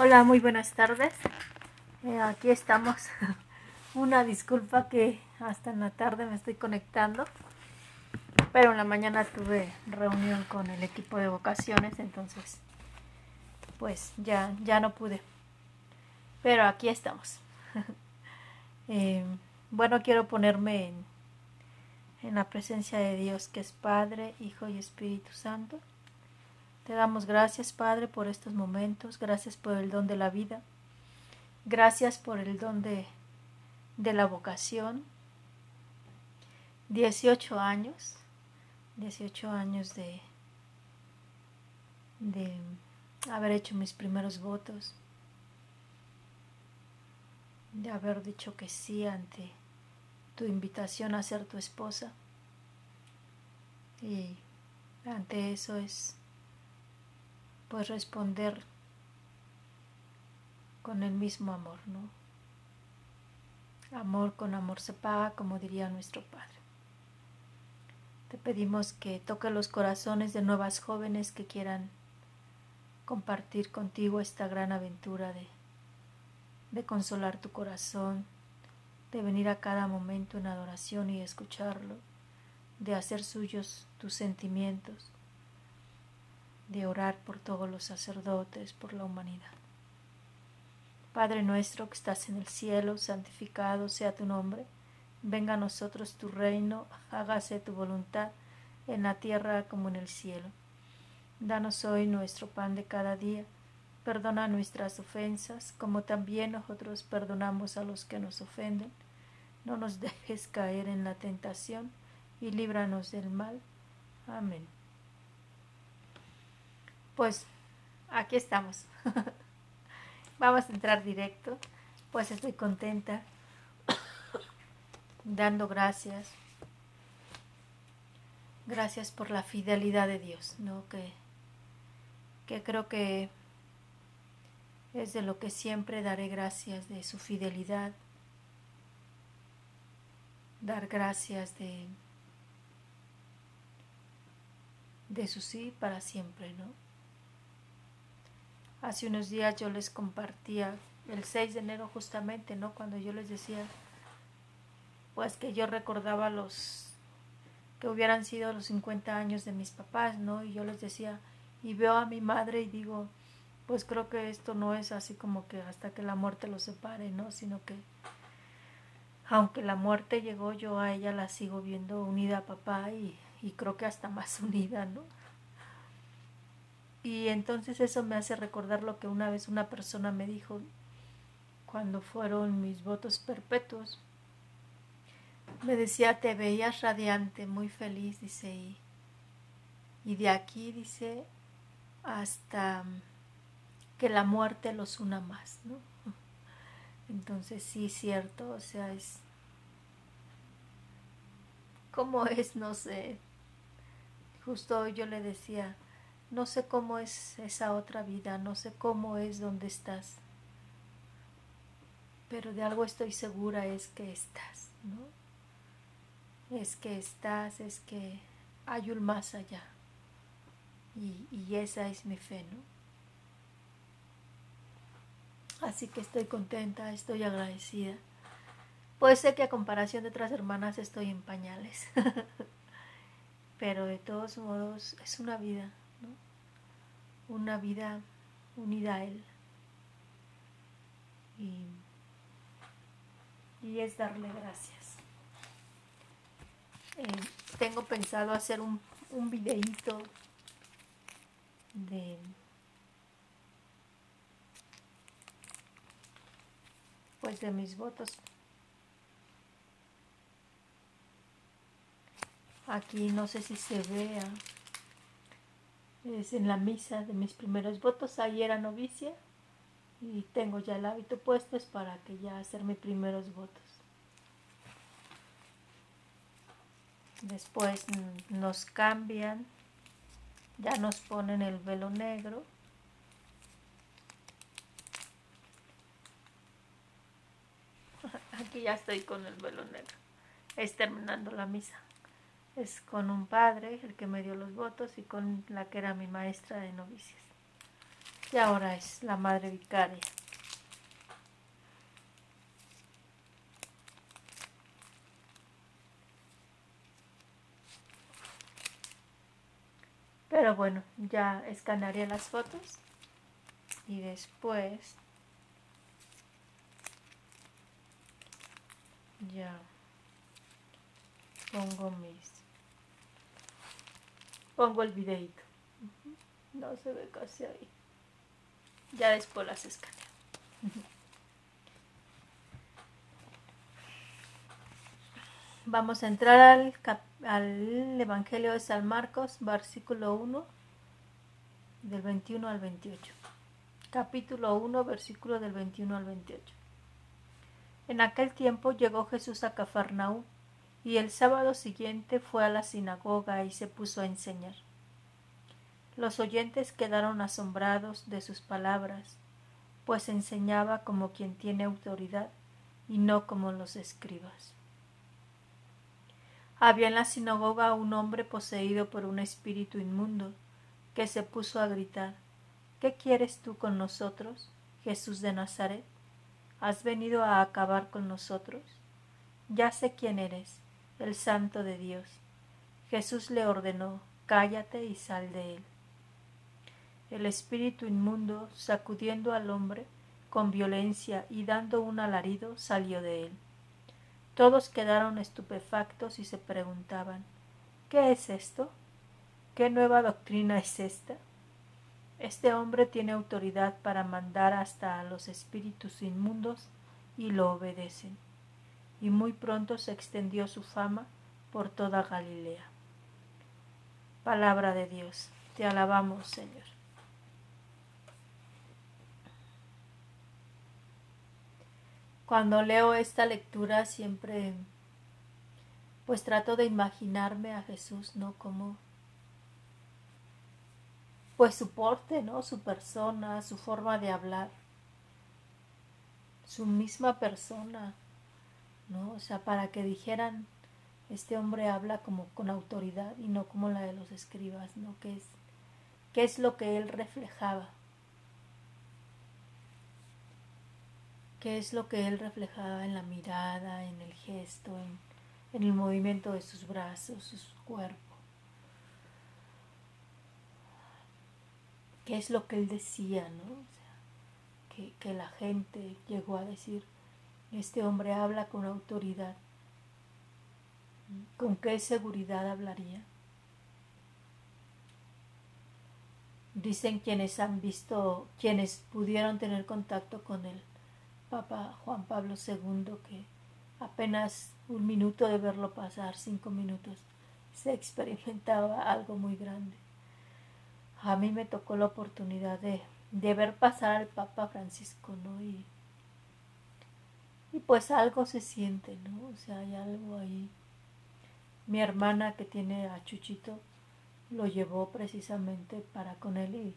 Hola, muy buenas tardes. Eh, aquí estamos. Una disculpa que hasta en la tarde me estoy conectando, pero en la mañana tuve reunión con el equipo de vocaciones, entonces pues ya, ya no pude. Pero aquí estamos. Eh, bueno, quiero ponerme en, en la presencia de Dios, que es Padre, Hijo y Espíritu Santo te damos gracias, Padre, por estos momentos, gracias por el don de la vida, gracias por el don de, la vocación. 18 años, 18 años de, de haber hecho mis primeros votos, de haber dicho que sí ante tu invitación a ser tu esposa. Y ante eso es pues responder con el mismo amor, ¿no? Amor con amor se paga, como diría nuestro Padre. Te pedimos que toque los corazones de nuevas jóvenes que quieran compartir contigo esta gran aventura de, de consolar tu corazón, de venir a cada momento en adoración y escucharlo, de hacer suyos tus sentimientos de orar por todos los sacerdotes, por la humanidad. Padre nuestro que estás en el cielo, santificado sea tu nombre, venga a nosotros tu reino, hágase tu voluntad en la tierra como en el cielo. Danos hoy nuestro pan de cada día, perdona nuestras ofensas, como también nosotros perdonamos a los que nos ofenden. No nos dejes caer en la tentación y líbranos del mal. Amén pues aquí estamos. Vamos a entrar directo. Pues estoy contenta, dando gracias. Gracias por la fidelidad de Dios, ¿no? Que, que creo que es de lo que siempre daré gracias de su fidelidad. Dar gracias de, de su sí para siempre, ¿no? Hace unos días yo les compartía, el 6 de enero justamente, ¿no? Cuando yo les decía, pues que yo recordaba los que hubieran sido los 50 años de mis papás, ¿no? Y yo les decía, y veo a mi madre y digo, pues creo que esto no es así como que hasta que la muerte los separe, ¿no? Sino que aunque la muerte llegó, yo a ella la sigo viendo unida a papá y, y creo que hasta más unida, ¿no? Y entonces eso me hace recordar lo que una vez una persona me dijo cuando fueron mis votos perpetuos. Me decía, te veías radiante, muy feliz, dice, y, y de aquí, dice, hasta que la muerte los una más, ¿no? Entonces sí, cierto, o sea, es... ¿Cómo es? No sé. Justo yo le decía, no sé cómo es esa otra vida, no sé cómo es donde estás, pero de algo estoy segura es que estás, ¿no? Es que estás, es que hay un más allá. Y, y esa es mi fe, ¿no? Así que estoy contenta, estoy agradecida. Puede ser que a comparación de otras hermanas estoy en pañales, pero de todos modos es una vida, una vida unida a Él. Y, y es darle gracias. Eh, tengo pensado hacer un, un videíto de pues de mis votos aquí no sé si se vea es en la misa de mis primeros votos. Ahí era novicia y tengo ya el hábito puesto es para que ya hacer mis primeros votos. Después nos cambian, ya nos ponen el velo negro. Aquí ya estoy con el velo negro. Es terminando la misa es con un padre, el que me dio los votos, y con la que era mi maestra de novicias. y ahora es la madre vicaria. Pero bueno, ya escanearé las fotos y después ya pongo mis pongo el videito. No se ve casi ahí. Ya después las escaneo. Vamos a entrar al, al Evangelio de San Marcos versículo 1 del 21 al 28 capítulo 1 versículo del 21 al 28 en aquel tiempo llegó Jesús a Cafarnaú y el sábado siguiente fue a la sinagoga y se puso a enseñar. Los oyentes quedaron asombrados de sus palabras, pues enseñaba como quien tiene autoridad y no como los escribas. Había en la sinagoga un hombre poseído por un espíritu inmundo, que se puso a gritar ¿Qué quieres tú con nosotros, Jesús de Nazaret? ¿Has venido a acabar con nosotros? Ya sé quién eres, el santo de Dios. Jesús le ordenó, cállate y sal de él. El espíritu inmundo, sacudiendo al hombre con violencia y dando un alarido, salió de él. Todos quedaron estupefactos y se preguntaban ¿Qué es esto? ¿Qué nueva doctrina es esta? Este hombre tiene autoridad para mandar hasta a los espíritus inmundos y lo obedecen y muy pronto se extendió su fama por toda Galilea. Palabra de Dios, te alabamos Señor. Cuando leo esta lectura siempre pues trato de imaginarme a Jesús, ¿no? Como pues su porte, ¿no? Su persona, su forma de hablar, su misma persona, ¿no? O sea, para que dijeran, este hombre habla como con autoridad y no como la de los escribas, ¿no? ¿Qué es, es lo que él reflejaba? ¿Qué es lo que él reflejaba en la mirada, en el gesto, en, en el movimiento de sus brazos, su cuerpo? ¿Qué es lo que él decía, no? Que, que la gente llegó a decir, este hombre habla con autoridad. ¿Con qué seguridad hablaría? Dicen quienes han visto, quienes pudieron tener contacto con el Papa Juan Pablo II, que apenas un minuto de verlo pasar, cinco minutos, se experimentaba algo muy grande. A mí me tocó la oportunidad de, de ver pasar al Papa Francisco, ¿no? Y pues algo se siente, ¿no? O sea, hay algo ahí. Mi hermana que tiene a Chuchito lo llevó precisamente para con él y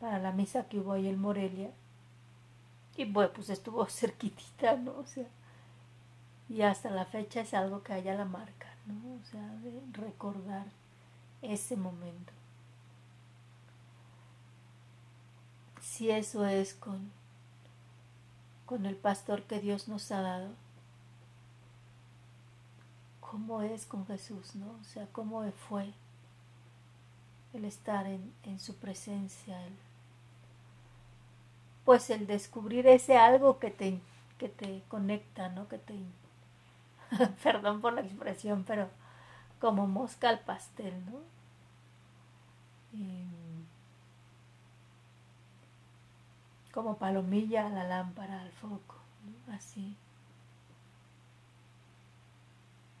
para la misa que hubo ahí en Morelia. Y bueno, pues estuvo cerquitita, ¿no? O sea, y hasta la fecha es algo que haya la marca, ¿no? O sea, de recordar ese momento. Si eso es con con el pastor que Dios nos ha dado. ¿Cómo es con Jesús, no? O sea, cómo fue el estar en, su presencia, el, pues el descubrir ese algo que te, que te conecta, ¿no? Que te, perdón por la expresión, pero como mosca al pastel, ¿no? Y, como palomilla a la lámpara, al foco, así.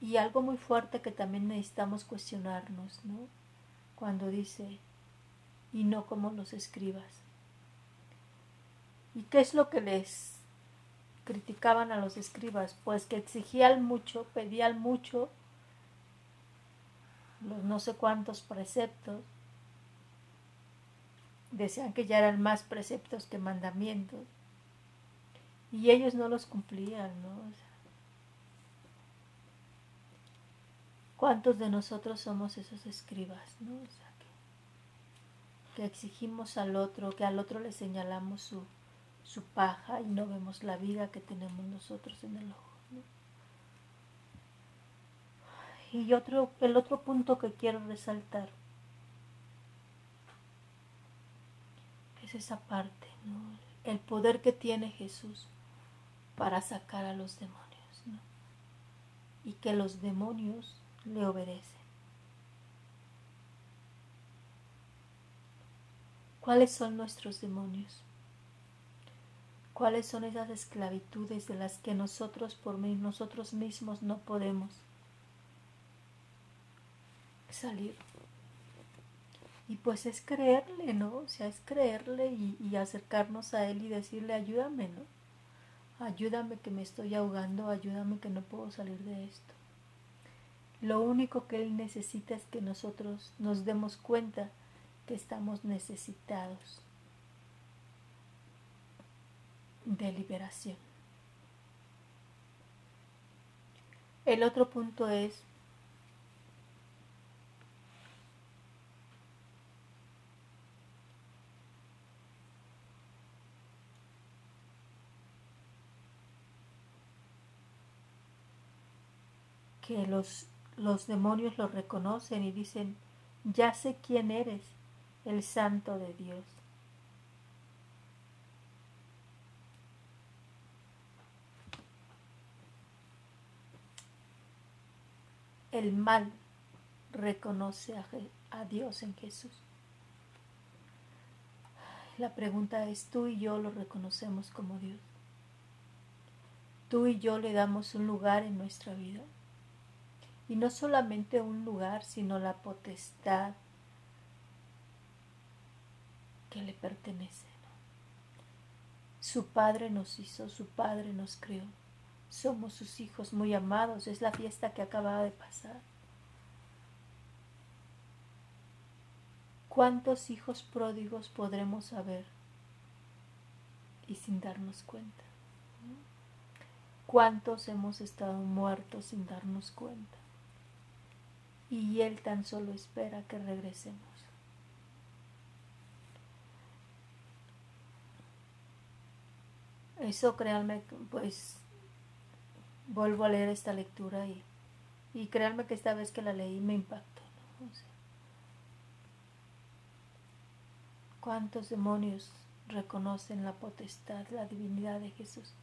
Y algo muy fuerte que también necesitamos cuestionarnos, ¿no? Cuando dice, y no como los escribas. ¿Y qué es lo que les criticaban a los escribas? Pues que exigían mucho, pedían mucho, los no sé cuántos preceptos, decían que ya eran más preceptos que mandamientos y ellos no los cumplían, ¿no? ¿Cuántos de nosotros somos esos escribas, no? que exigimos al otro, que al otro le señalamos su, su paja y no vemos la viga que tenemos nosotros en el ojo. Y otro, el otro punto que quiero resaltar es esa parte, el poder que tiene Jesús para sacar a los demonios y que los demonios le obedecen. ¿Cuáles son nuestros demonios? ¿Cuáles son esas esclavitudes de las que nosotros por nosotros mismos no podemos salir? Y pues es creerle, ¿no? O sea, es creerle y, y acercarnos a Él y decirle, ayúdame, ¿no? Ayúdame que me estoy ahogando, ayúdame que no puedo salir de esto. Lo único que Él necesita es que nosotros nos demos cuenta que estamos necesitados de liberación. El otro punto es que los, los demonios lo reconocen y dicen, ya sé quién eres, el santo de Dios. El mal reconoce a, Dios en Jesús. La pregunta es, ¿tú y yo lo reconocemos como Dios? ¿Tú y yo le damos un lugar en nuestra vida? Y no solamente un lugar, sino la potestad que le pertenece. Su Padre nos hizo, su Padre nos creó. Somos sus hijos muy amados. Es la fiesta que acaba de pasar. ¿Cuántos hijos pródigos podremos haber y sin darnos cuenta? ¿Cuántos hemos estado muertos sin darnos cuenta? Y Él tan solo espera que regresemos. Eso créanme, pues vuelvo a leer esta lectura y, y créanme que esta vez que la leí me impactó. ¿Cuántos demonios reconocen la potestad, la divinidad de Jesús?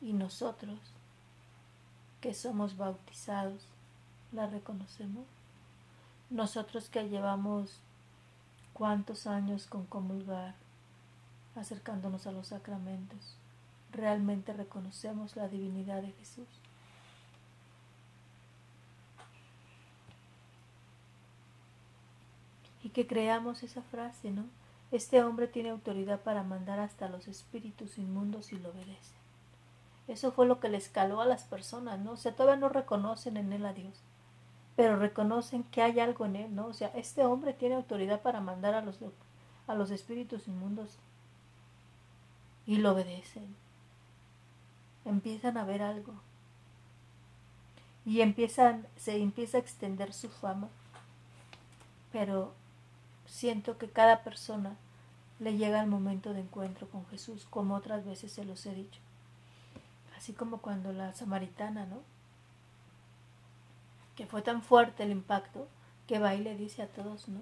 Y nosotros, que somos bautizados, la reconocemos. Nosotros que llevamos cuántos años con comulgar, acercándonos a los sacramentos, realmente reconocemos la divinidad de Jesús. Y que creamos esa frase, ¿no? Este hombre tiene autoridad para mandar hasta los espíritus inmundos y lo obedecen. Eso fue lo que le escaló a las personas, ¿no? O sea, todavía no reconocen en él a Dios, pero reconocen que hay algo en él, ¿no? O sea, este hombre tiene autoridad para mandar a los, a los espíritus inmundos y lo obedecen. Empiezan a ver algo. Y empiezan, se empieza a extender su fama. Pero siento que cada persona le llega el momento de encuentro con Jesús, como otras veces se los he dicho. Así como cuando la samaritana, ¿no? Que fue tan fuerte el impacto que va y le dice a todos, ¿no?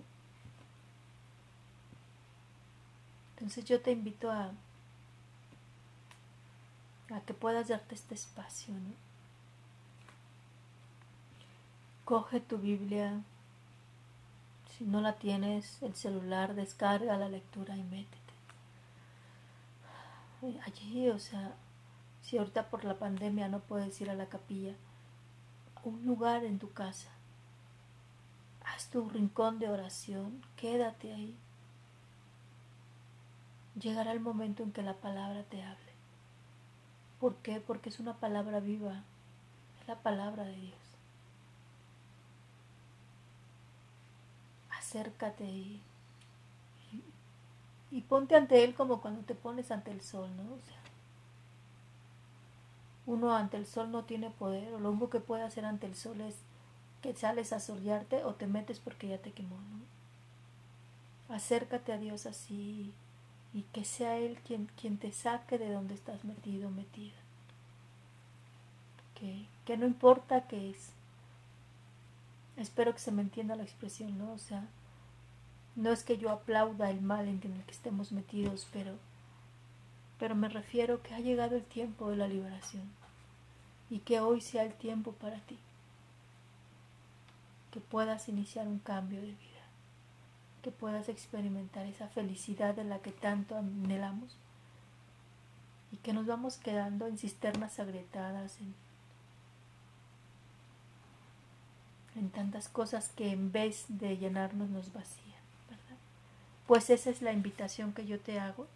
Entonces yo te invito a a que puedas darte este espacio. ¿no? Coge tu Biblia, si no la tienes, el celular, descarga la lectura y métete. Allí, o sea, si ahorita por la pandemia no puedes ir a la capilla, un lugar en tu casa, haz tu rincón de oración, quédate ahí. Llegará el momento en que la palabra te hable. ¿Por qué? Porque es una palabra viva, es la palabra de Dios. Acércate y, y, ponte ante Él como cuando te pones ante el sol, ¿no? O sea, uno ante el sol no tiene poder, o lo único que puede hacer ante el sol es que sales a solearte o te metes porque ya te quemó, ¿no? Acércate a Dios así y que sea Él quien, quien te saque de donde estás metido, metida. Que, que no importa qué es. Espero que se me entienda la expresión, ¿no? O sea, no es que yo aplauda el mal en el que estemos metidos, pero, pero me refiero que ha llegado el tiempo de la liberación y que hoy sea el tiempo para ti, que puedas iniciar un cambio de vida que puedas experimentar esa felicidad de la que tanto anhelamos y que nos vamos quedando en cisternas agrietadas, en, tantas cosas que en vez de llenarnos nos vacían. Pues esa es la invitación que yo te hago.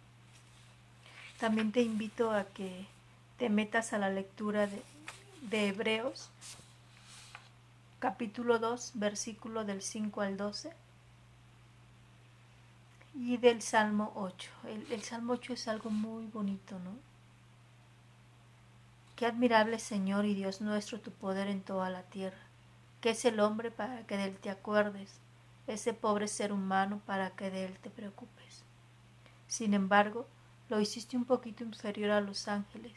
También te invito a que te metas a la lectura de, de Hebreos, capítulo 2, versículo del 5 al 12 y del Salmo 8. El, Salmo 8 es algo muy bonito, ¿no? Qué admirable Señor y Dios nuestro tu poder en toda la tierra. ¿Qué es el hombre para que de él te acuerdes? Ese pobre ser humano para que de él te preocupes. Sin embargo, lo hiciste un poquito inferior a los ángeles,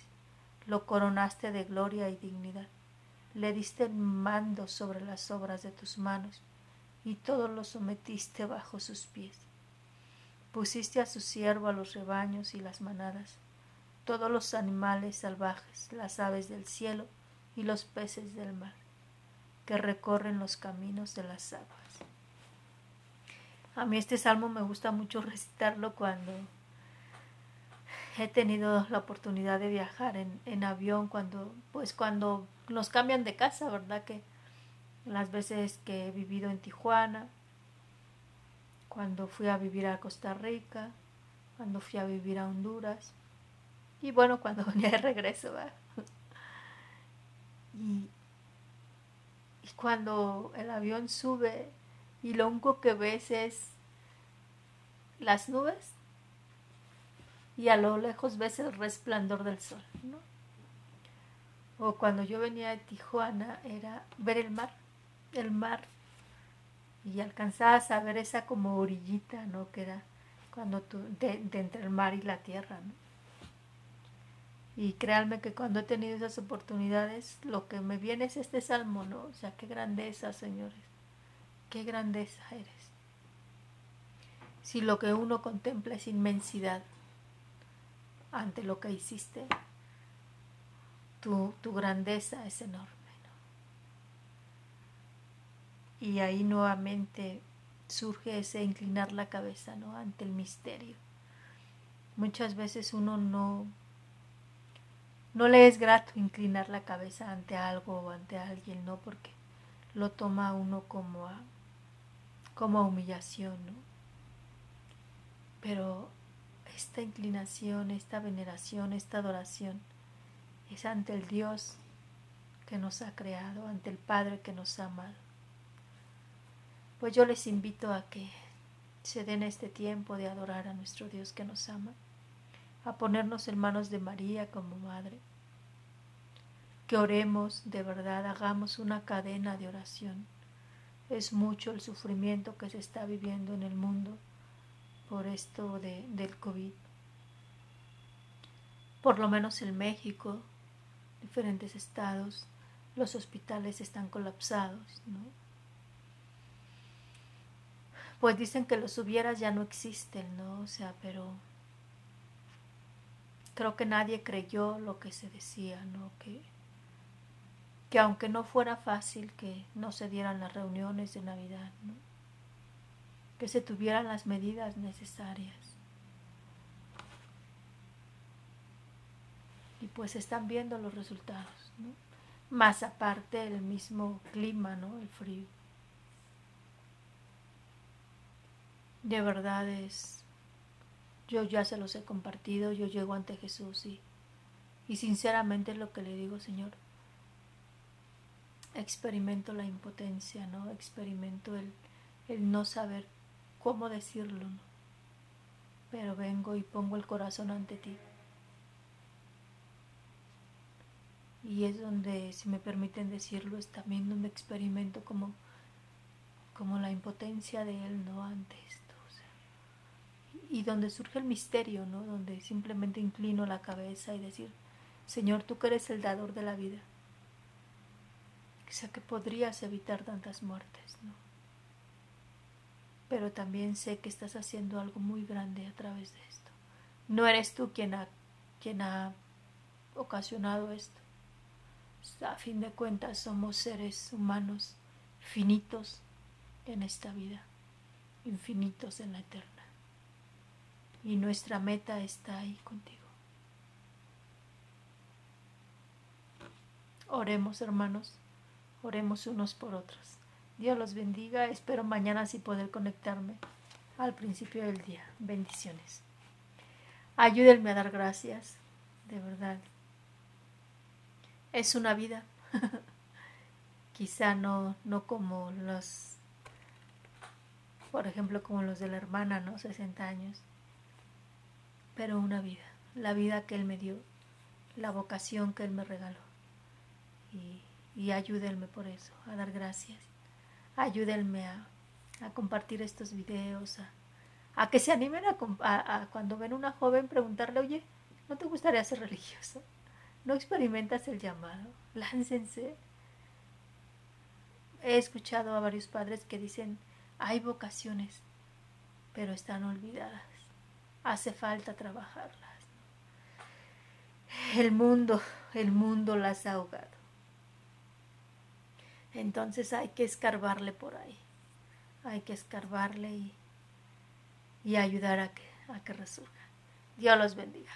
lo coronaste de gloria y dignidad, le diste el mando sobre las obras de tus manos, y todo lo sometiste bajo sus pies. Pusiste a su siervo a los rebaños y las manadas, todos los animales salvajes, las aves del cielo y los peces del mar, que recorren los caminos de las aguas. A mí este salmo me gusta mucho recitarlo cuando he tenido la oportunidad de viajar en, avión, cuando, pues cuando nos cambian de casa, ¿verdad? Que las veces que he vivido en Tijuana, cuando fui a vivir a Costa Rica, cuando fui a vivir a Honduras y bueno, cuando venía de regreso. Y, y cuando el avión sube y lo único que ves es las nubes y a lo lejos ves el resplandor del sol, ¿no? O cuando yo venía de Tijuana era ver el mar, el mar y alcanzabas a ver esa como orillita, ¿no? Que era cuando tú, de, entre el mar y la tierra, ¿no? Y créanme que cuando he tenido esas oportunidades, lo que me viene es este salmo, ¿no? O sea, qué grandeza, señores, qué grandeza eres. Si lo que uno contempla es inmensidad ante lo que hiciste, tu, tu grandeza es enorme. Y ahí nuevamente surge ese inclinar la cabeza ¿no? ante el misterio. Muchas veces uno no, no le es grato inclinar la cabeza ante algo o ante alguien, ¿no? Porque lo toma uno como a, como humillación, ¿no? Pero esta inclinación, esta veneración, esta adoración es ante el Dios que nos ha creado, ante el Padre que nos ha amado. Pues yo les invito a que se den este tiempo de adorar a nuestro Dios que nos ama, a ponernos en manos de María como Madre, que oremos de verdad, hagamos una cadena de oración. Es mucho el sufrimiento que se está viviendo en el mundo por esto de, del COVID. Por lo menos en México, diferentes estados, los hospitales están colapsados, ¿no? pues dicen que los hubieras ya no existen, ¿no? O sea, pero creo que nadie creyó lo que se decía, ¿no? Que, que aunque no fuera fácil que no se dieran las reuniones de Navidad, ¿no? Que se tuvieran las medidas necesarias. Y pues están viendo los resultados, ¿no? Más aparte el mismo clima, ¿no? El frío. de verdad es, yo ya se los he compartido, yo llego ante Jesús y, y sinceramente es lo que le digo, Señor, experimento la impotencia, ¿no? Experimento el, el no saber cómo decirlo. Pero vengo y pongo el corazón ante ti. Y es donde, si me permiten decirlo, es también donde experimento como, como la impotencia de Él, ¿no? Antes y donde surge el misterio, ¿no? Donde simplemente inclino la cabeza y decir, Señor, tú que eres el dador de la vida, sé que podrías evitar tantas muertes, ¿no? Pero también sé que estás haciendo algo muy grande a través de esto. No eres tú quien ha, quien ha ocasionado esto. A fin de cuentas somos seres humanos finitos en esta vida, infinitos en la eterna. Y nuestra meta está ahí contigo. Oremos, hermanos, oremos unos por otros. Dios los bendiga. Espero mañana así poder conectarme al principio del día. Bendiciones. Ayúdenme a dar gracias, de verdad. Es una vida. Quizá no, no como los, por ejemplo, como los de la hermana, ¿no? 60 años. Pero una vida. La vida que Él me dio. La vocación que Él me regaló. Y, y ayúdenme por eso, a dar gracias. Ayúdenme a, a compartir estos videos, a, a que se animen a, cuando ven una joven preguntarle, oye, ¿no te gustaría ser religioso? ¿No experimentas el llamado? Láncense. He escuchado a varios padres que dicen, hay vocaciones, pero están olvidadas. Hace falta trabajarlas. El mundo, el mundo las ha ahogado. Entonces hay que escarbarle por ahí. Hay que escarbarle y, y ayudar a que, a que resurja. Dios los bendiga.